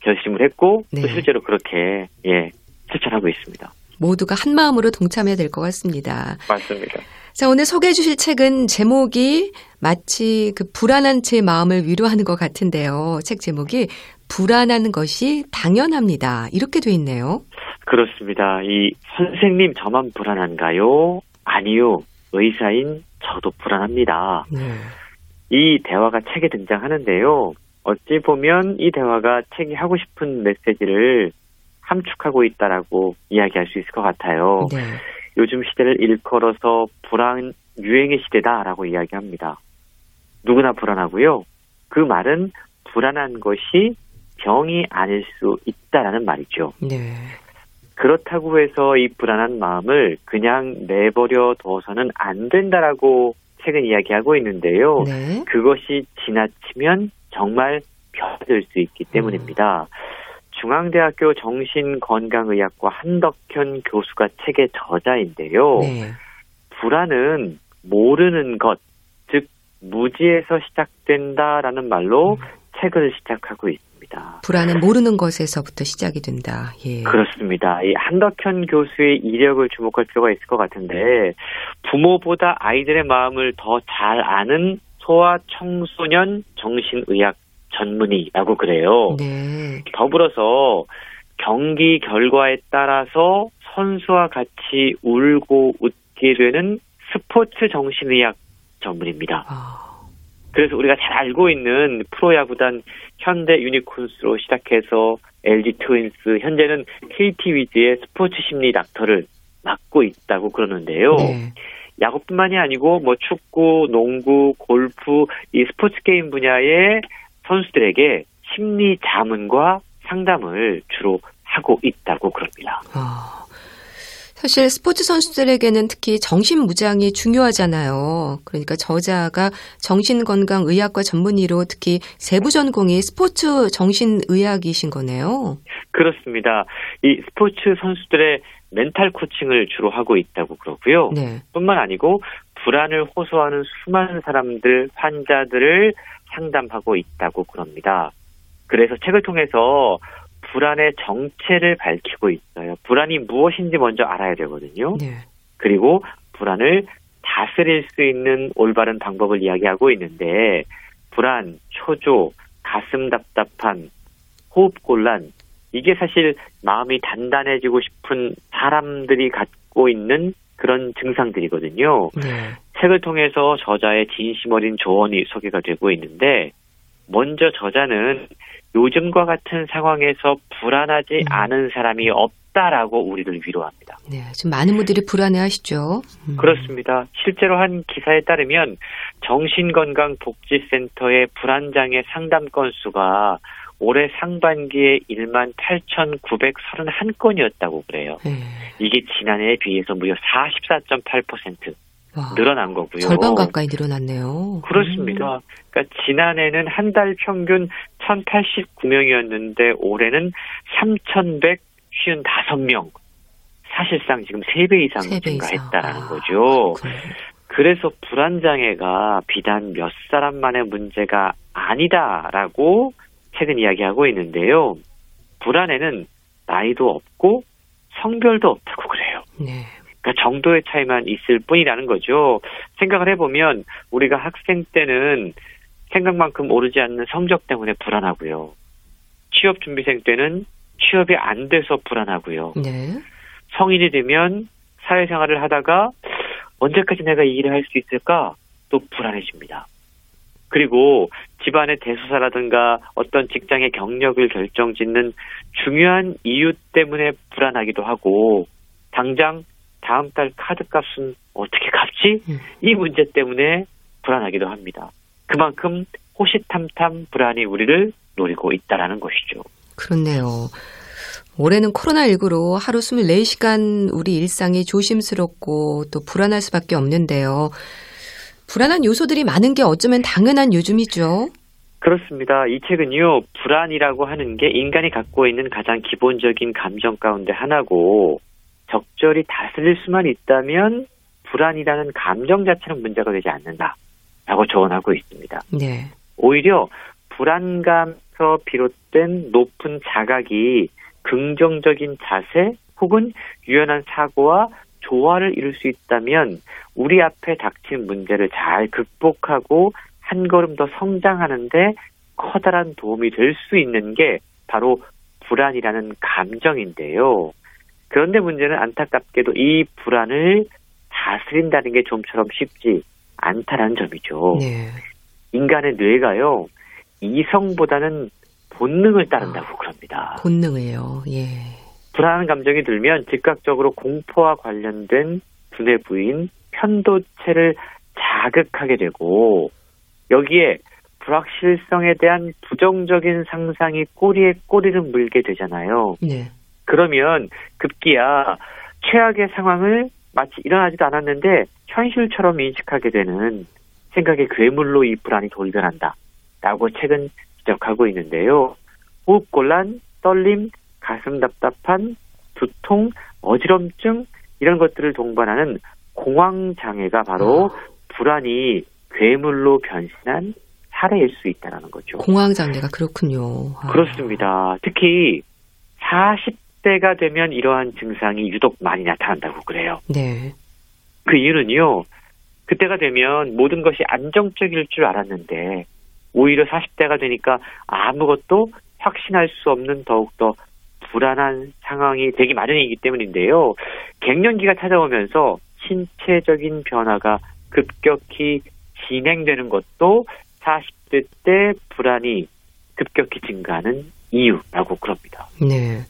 결심을 했고 네. 또 실제로 그렇게 예 실천하고 있습니다. 모두가 한 마음으로 동참해야 될 것 같습니다. 맞습니다. 자, 오늘 소개해 주실 책은 제목이 마치 그 불안한 제 마음을 위로하는 것 같은데요. 책 제목이 불안한 것이 당연합니다. 이렇게 돼 있네요. 그렇습니다. 이 선생님 저만 불안한가요? 아니요. 의사인 저도 불안합니다. 네. 이 대화가 책에 등장하는데요. 어찌 보면 이 대화가 책이 하고 싶은 메시지를 함축하고 있다라고 이야기할 수 있을 것 같아요. 네. 요즘 시대를 일컬어서 불안 유행의 시대다라고 이야기합니다. 누구나 불안하고요. 그 말은 불안한 것이 병이 아닐 수 있다라는 말이죠. 네. 그렇다고 해서 이 불안한 마음을 그냥 내버려 둬서는 안 된다라고 책은 이야기하고 있는데요. 네. 그것이 지나치면 정말 병이 될수 있기 때문입니다. 음. 중앙대학교 정신건강의학과 한덕현 교수가 책의 저자인데요. 네. 불안은 모르는 것, 즉 무지에서 시작된다라는 말로 음. 책을 시작하고 있습니다. 그렇습니다. 불안은 모르는 것에서부터 시작이 된다. 예. 그렇습니다. 이 한덕현 교수의 이력을 주목할 필요가 있을 것 같은데 부모보다 아이들의 마음을 더 잘 아는 소아 청소년 정신의학 전문의라고 그래요. 네. 더불어서 경기 결과에 따라서 선수와 같이 울고 웃게 되는 스포츠 정신의학 전문입니다. 아. 그래서 우리가 잘 알고 있는 프로야구단 현대 유니콘스로 시작해서 LG 트윈스, 현재는 KT 위즈의 스포츠 심리 닥터를 맡고 있다고 그러는데요. 네. 야구뿐만이 아니고 뭐 축구, 농구, 골프 이 스포츠 게임 분야의 선수들에게 심리 자문과 상담을 주로 하고 있다고 그럽니다. 아. 사실 스포츠 선수들에게는 특히 정신 무장이 중요하잖아요. 그러니까 저자가 정신건강의학과 전문의로 특히 세부 전공이 스포츠 정신의학이신 거네요. 그렇습니다. 이 스포츠 선수들의 멘탈 코칭을 주로 하고 있다고 그러고요. 네. 뿐만 아니고 불안을 호소하는 수많은 사람들, 환자들을 상담하고 있다고 그럽니다. 그래서 책을 통해서 불안의 정체를 밝히고 있어요. 불안이 무엇인지 먼저 알아야 되거든요. 네. 그리고 불안을 다스릴 수 있는 올바른 방법을 이야기하고 있는데 불안, 초조, 가슴 답답한, 호흡 곤란 이게 사실 마음이 단단해지고 싶은 사람들이 갖고 있는 그런 증상들이거든요. 네. 책을 통해서 저자의 진심 어린 조언이 소개가 되고 있는데 먼저 저자는 요즘과 같은 상황에서 불안하지 음. 않은 사람이 없다라고 우리를 위로합니다. 네. 지금 많은 분들이 불안해 하시죠. 음. 그렇습니다. 실제로 한 기사에 따르면 정신건강복지센터의 불안장애 상담 건수가 올해 상반기에 1만 8,931건이었다고 그래요. 네. 이게 지난해에 비해서 무려 44.8% 와, 늘어난 거고요. 절반 가까이 늘어났네요. 그렇습니다. 그러니까 지난해는 한 달 평균 1,089명이었는데 올해는 3,155명. 사실상 지금 3배 이상 세배 이상. 증가했다라는 아, 거죠. 그렇군요. 그래서 불안장애가 비단 몇 사람만의 문제가 아니다라고 최근 이야기하고 있는데요. 불안에는 나이도 없고 성별도 없다고 그래요. 네. 그러니까 정도의 차이만 있을 뿐이라는 거죠. 생각을 해보면 우리가 학생 때는 생각만큼 오르지 않는 성적 때문에 불안하고요. 취업 준비생 때는 취업이 안 돼서 불안하고요. 네. 성인이 되면 사회생활을 하다가 언제까지 내가 이 일을 할 수 있을까 또 불안해집니다. 그리고 집안의 대소사라든가 어떤 직장의 경력을 결정 짓는 중요한 이유 때문에 불안하기도 하고 당장 다음 달 카드 값은 어떻게 갚지? 음. 이 문제 때문에 불안하기도 합니다. 그만큼 호시탐탐 불안이 우리를 노리고 있다라는 것이죠. 그렇네요. 올해는 코로나19로 하루 24시간 우리 일상이 조심스럽고 또 불안할 수밖에 없는데요. 불안한 요소들이 많은 게 어쩌면 당연한 요즘이죠. 그렇습니다. 이 책은요, 불안이라고 하는 게 인간이 갖고 있는 가장 기본적인 감정 가운데 하나고, 적절히 다스릴 수만 있다면, 불안이라는 감정 자체는 문제가 되지 않는다 라고 조언하고 있습니다. 네. 오히려 불안감에서 비롯된 높은 자각이 긍정적인 자세 혹은 유연한 사고와 조화를 이룰 수 있다면 우리 앞에 닥친 문제를 잘 극복하고 한 걸음 더 성장하는데 커다란 도움이 될 수 있는 게 바로 불안이라는 감정인데요. 그런데 문제는 안타깝게도 이 불안을 다스린다는 게 좀처럼 쉽지 않다는 점이죠. 네. 인간의 뇌가요, 이성보다는 본능을 따른다고 그럽니다. 본능이에요. 예. 불안한 감정이 들면 즉각적으로 공포와 관련된 두뇌 부인 편도체를 자극하게 되고 여기에 불확실성에 대한 부정적인 상상이 꼬리에 꼬리를 물게 되잖아요. 네. 그러면 급기야 최악의 상황을 마치 일어나지도 않았는데 현실처럼 인식하게 되는 생각의 괴물로 이 불안이 돌변한다. 라고 책은 지적하고 있는데요. 호흡곤란, 떨림, 가슴 답답한, 두통, 어지럼증 이런 것들을 동반하는 공황장애가 바로 불안이 괴물로 변신한 사례일 수 있다는 거죠. 공황장애가 그렇군요. 아. 그렇습니다. 특히 40대가 되면 이러한 증상이 유독 많이 나타난다고 그래요. 네. 그 이유는요. 그때가 되면 모든 것이 안정적일 줄 알았는데 오히려 40대가 되니까 아무것도 확신할 수 없는 더욱더 불안한 상황이 되기 마련이기 때문인데요. 갱년기가 찾아오면서 신체적인 변화가 급격히 진행되는 것도 40대 때 불안이 급격히 증가하는 이유라고 그럽니다. 네.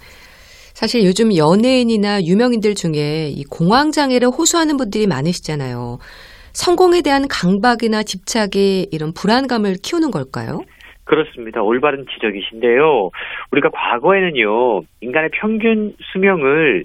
사실 요즘 연예인이나 유명인들 중에 이 공황장애를 호소하는 분들이 많으시잖아요. 성공에 대한 강박이나 집착이 이런 불안감을 키우는 걸까요? 그렇습니다. 올바른 지적이신데요. 우리가 과거에는요, 인간의 평균 수명을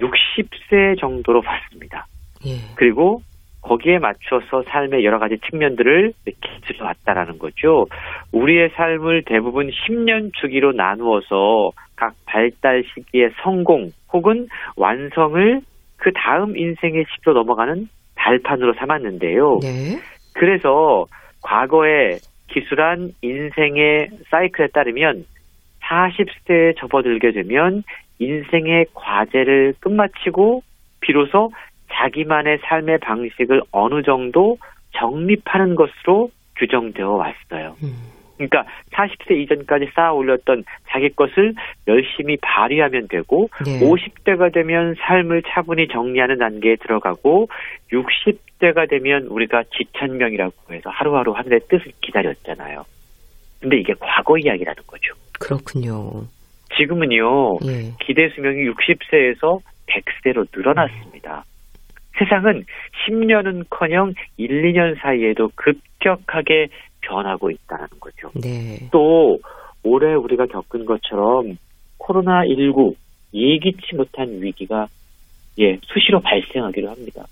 60세 정도로 봤습니다. 예. 그리고 거기에 맞춰서 삶의 여러 가지 측면들을 기술해 왔다라는 거죠. 우리의 삶을 대부분 10년 주기로 나누어서 각 발달 시기의 성공 혹은 완성을 그 다음 인생의 시기로 넘어가는 발판으로 삼았는데요. 네. 그래서 과거에 기술한 인생의 사이클에 따르면 40세에 접어들게 되면 인생의 과제를 끝마치고 비로소 자기만의 삶의 방식을 어느 정도 정립하는 것으로 규정되어 왔어요. 음. 그러니까 40세 이전까지 쌓아 올렸던 자기 것을 열심히 발휘하면 되고 네. 50대가 되면 삶을 차분히 정리하는 단계에 들어가고 60대가 되면 우리가 지천명이라고 해서 하루하루 하늘의 뜻을 기다렸잖아요. 근데 이게 과거 이야기라는 거죠. 그렇군요. 지금은요. 예. 기대 수명이 60세에서 100세로 늘어났습니다. 세상은 10년은커녕 1, 2년 사이에도 급격하게 변하고 있다는 거죠. 네. 또 올해 우리가 겪은 것처럼 코로나19 예기치 못한 위기가 예, 수시로 발생하기로 합니다.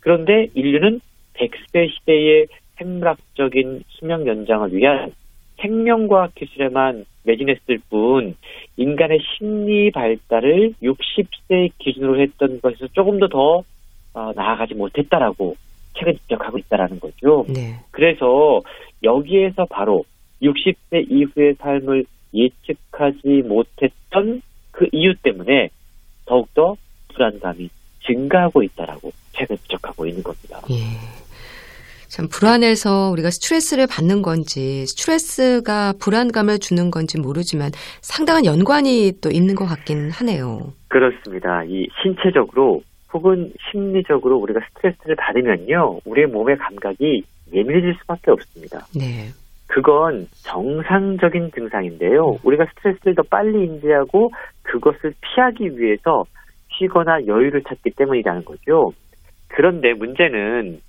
그런데 인류는 100세 시대의 생물학적인 수명 연장을 위한 생명과학 기술에만 매진했을 뿐 인간의 심리 발달을 60세 기준으로 했던 것에서 조금 더더 어, 나아가지 못했다라고 최근 지적하고 있다라는 거죠. 네. 그래서 여기에서 바로 60세 이후의 삶을 예측하지 못했던 그 이유 때문에 더욱더 불안감이 증가하고 있다라고 최근 지적하고 있는 겁니다. 예. 참 불안해서 우리가 스트레스를 받는 건지 스트레스가 불안감을 주는 건지 모르지만 상당한 연관이 또 있는 것 같긴 하네요. 그렇습니다. 이 신체적으로 혹은 심리적으로 우리가 스트레스를 받으면요, 우리의 몸의 감각이 예민해질 수밖에 없습니다. 네. 그건 정상적인 증상인데요. 우리가 스트레스를 더 빨리 인지하고 그것을 피하기 위해서 쉬거나 여유를 찾기 때문이라는 거죠. 그런데 문제는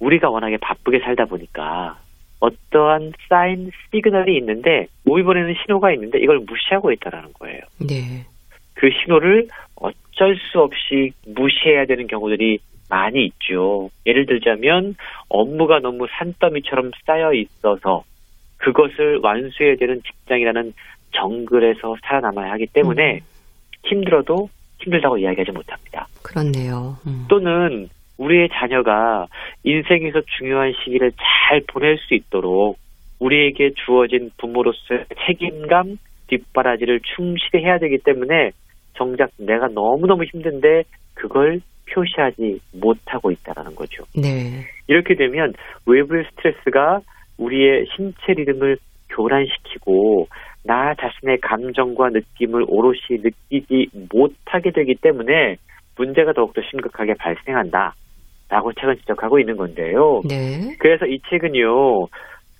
우리가 워낙에 바쁘게 살다 보니까 어떠한 사인 시그널이 있는데 몸이 보내는 신호가 있는데 이걸 무시하고 있다라는 거예요. 네. 그 신호를 어쩔 수 없이 무시해야 되는 경우들이 많이 있죠. 예를 들자면 업무가 너무 산더미처럼 쌓여 있어서 그것을 완수해야 되는 직장이라는 정글에서 살아남아야 하기 때문에 음. 힘들어도 힘들다고 이야기하지 못합니다. 그렇네요. 음. 또는 우리의 자녀가 인생에서 중요한 시기를 잘 보낼 수 있도록 우리에게 주어진 부모로서의 책임감, 뒷바라지를 충실히 해야 되기 때문에 정작 내가 너무너무 힘든데 그걸 표시하지 못하고 있다라는 거죠. 네. 이렇게 되면 외부의 스트레스가 우리의 신체 리듬을 교란시키고 나 자신의 감정과 느낌을 오롯이 느끼지 못하게 되기 때문에 문제가 더욱더 심각하게 발생한다. 라고 책은 지적하고 있는 건데요. 네. 그래서 이 책은요,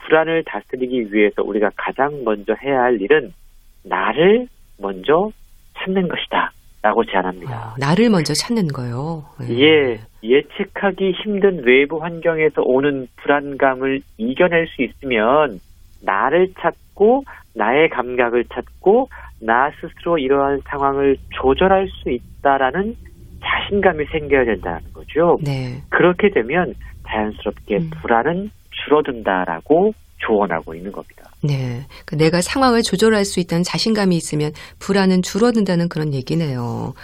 불안을 다스리기 위해서 우리가 가장 먼저 해야 할 일은 나를 먼저 찾는 것이다. 라고 제안합니다. 아, 나를 먼저 찾는 거요. 네. 예, 예측하기 힘든 외부 환경에서 오는 불안감을 이겨낼 수 있으면 나를 찾고 나의 감각을 찾고 나 스스로 이러한 상황을 조절할 수 있다라는 자신감이 생겨야 된다는 거죠. 네. 그렇게 되면 자연스럽게 음. 불안은 줄어든다라고 조언하고 있는 겁니다. 네. 그 내가 상황을 조절할 수 있다는 자신감이 있으면 불안은 줄어든다는 그런 얘기네요.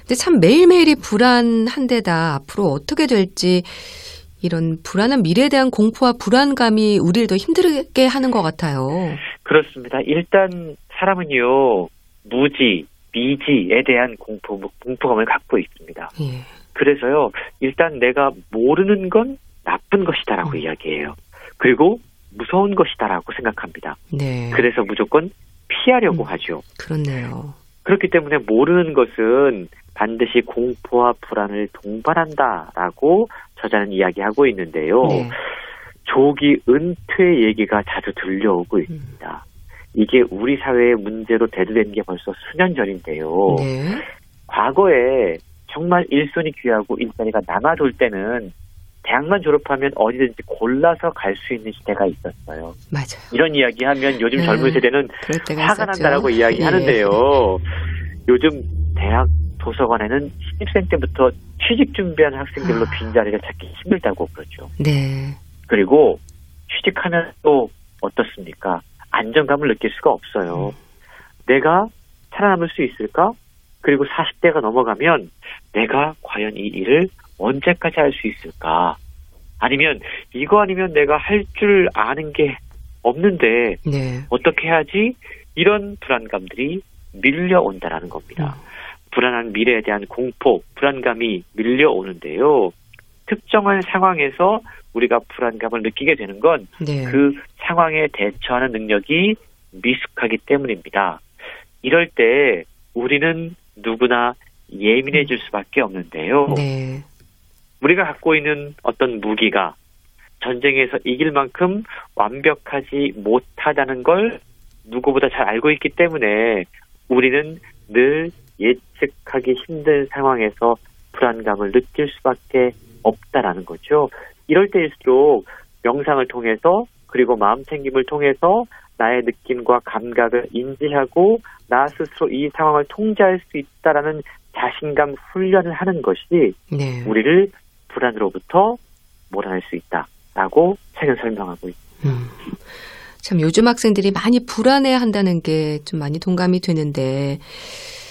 근데 참 매일매일이 불안한데다 앞으로 어떻게 될지 이런 불안한 미래에 대한 공포와 불안감이 우리를 더 힘들게 하는 것 같아요. 그렇습니다. 일단 사람은요, 무지, 미지에 대한 공포, 공포감을 갖고 있습니다. 예. 그래서요, 일단 내가 모르는 건 나쁜 것이다라고 음. 이야기해요. 그리고 무서운 것이다라고 생각합니다. 네. 그래서 무조건 피하려고 음, 하죠. 그렇네요. 그렇기 때문에 모르는 것은 반드시 공포와 불안을 동반한다라고 저자는 이야기하고 있는데요. 네. 조기 은퇴 얘기가 자주 들려오고 있습니다. 음. 이게 우리 사회의 문제로 대두된 게 벌써 수년 전인데요. 네. 과거에 정말 일손이 귀하고 일자리가 남아돌 때는 대학만 졸업하면 어디든지 골라서 갈 수 있는 시대가 있었어요. 맞아요. 이런 이야기 하면 요즘 네. 젊은 세대는 화가 난다라고 이야기 하는데요. 예. 요즘 대학 도서관에는 신입생 때부터 취직 준비하는 학생들로 아. 빈자리를 찾기 힘들다고 그러죠. 네. 그리고 취직하면 또 어떻습니까? 안정감을 느낄 수가 없어요. 음. 내가 살아남을 수 있을까? 그리고 40대가 넘어가면 내가 과연 이 일을 언제까지 할 수 있을까? 아니면 이거 아니면 내가 할 줄 아는 게 없는데 네. 어떻게 해야지? 이런 불안감들이 밀려온다라는 겁니다. 음. 불안한 미래에 대한 공포, 불안감이 밀려오는데요. 특정한 상황에서 우리가 불안감을 느끼게 되는 건그 네. 그 상황에 대처하는 능력이 미숙하기 때문입니다. 이럴 때 우리는 누구나 예민해질 수밖에 없는데요. 네. 우리가 갖고 있는 어떤 무기가 전쟁에서 이길 만큼 완벽하지 못하다는 걸 누구보다 잘 알고 있기 때문에 우리는 늘 예측하기 힘든 상황에서 불안감을 느낄 수밖에 없다라는 거죠. 이럴 때일수록 명상을 통해서 그리고 마음 챙김을 통해서 나의 느낌과 감각을 인지하고 나 스스로 이 상황을 통제할 수 있다라는 자신감 훈련을 하는 것이 네. 우리를 불안으로부터 몰아낼 수 있다라고 책은 설명하고 있습니다. 음. 참 요즘 학생들이 많이 불안해 한다는 게 좀 많이 동감이 되는데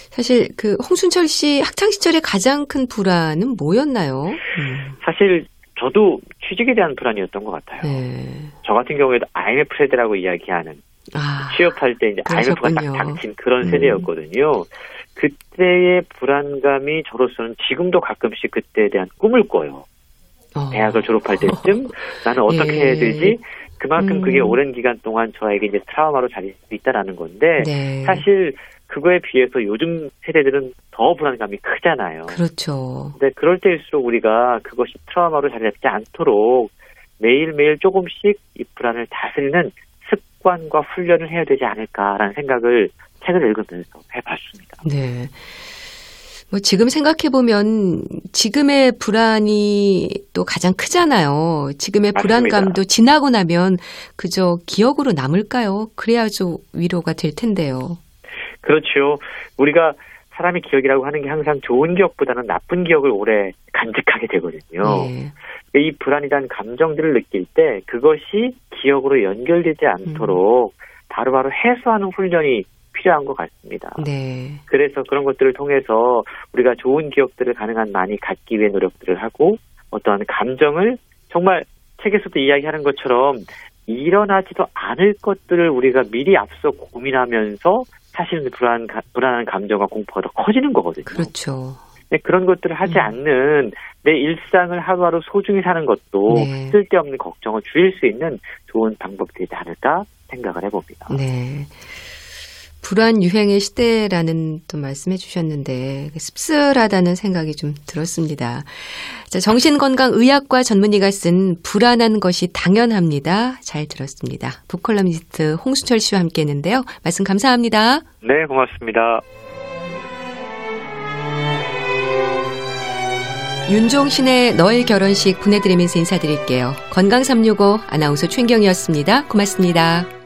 사실 그 홍순철 씨 학창 시절의 가장 큰 불안은 뭐였나요? 음. 사실 저도 취직에 대한 불안이었던 것 같아요. 네. 저 같은 경우에도 IMF 세대라고 이야기하는 아, 취업할 때 이제. IMF가 딱 닥친 그런 음. 세대였거든요. 그때의 불안감이 저로서는 지금도 가끔씩 그때에 대한 꿈을 꿔요. 어. 대학을 졸업할 때쯤 *laughs* 나는 어떻게 예. 해야 되지? 그만큼 음. 그게 오랜 기간 동안 저에게 이제 트라우마로 자릴 수 있다라는 건데 네. 사실 그거에 비해서 요즘 세대들은 더 불안감이 크잖아요. 그렇죠. 근데 그럴 때일수록 우리가 그것이 트라우마로 자리 잡지 않도록 매일매일 조금씩 이 불안을 다스리는 습관과 훈련을 해야 되지 않을까라는 생각을 책을 읽으면서 해봤습니다. 네. 뭐 지금 생각해 보면 지금의 불안이 또 가장 크잖아요. 지금의 맞습니다. 불안감도 지나고 나면 그저 기억으로 남을까요? 그래야 좀 위로가 될 텐데요. 그렇죠. 우리가 사람의 기억이라고 하는 게 항상 좋은 기억보다는 나쁜 기억을 오래 간직하게 되거든요. 네. 이 불안이란 감정들을 느낄 때 그것이 기억으로 연결되지 않도록 음. 바로바로 해소하는 훈련이 필요한 것 같습니다. 네. 그래서 그런 것들을 통해서 우리가 좋은 기억들을 가능한 많이 갖기 위해 노력들을 하고 어떠한 감정을 정말 책에서도 이야기하는 것처럼 일어나지도 않을 것들을 우리가 미리 앞서 고민하면서 사실은 불안, 불안한 감정과 공포가 더 커지는 거거든요. 그렇죠. 네, 그런 것들을 하지 음. 않는 내 일상을 하루하루 소중히 사는 것도 네. 쓸데없는 걱정을 줄일 수 있는 좋은 방법들이지 않을까 생각을 해봅니다. 네. 불안 유행의 시대라는 또 말씀해 주셨는데 씁쓸하다는 생각이 좀 들었습니다. 자, 정신건강의학과 전문의가 쓴 불안한 것이 당연합니다. 잘 들었습니다. 북컬럼니스트 홍수철 씨와 함께 했는데요. 말씀 감사합니다. 네, 고맙습니다. 윤종신의 너의 결혼식 보내드리면서 인사드릴게요. 건강365 아나운서 최경이었습니다. 고맙습니다.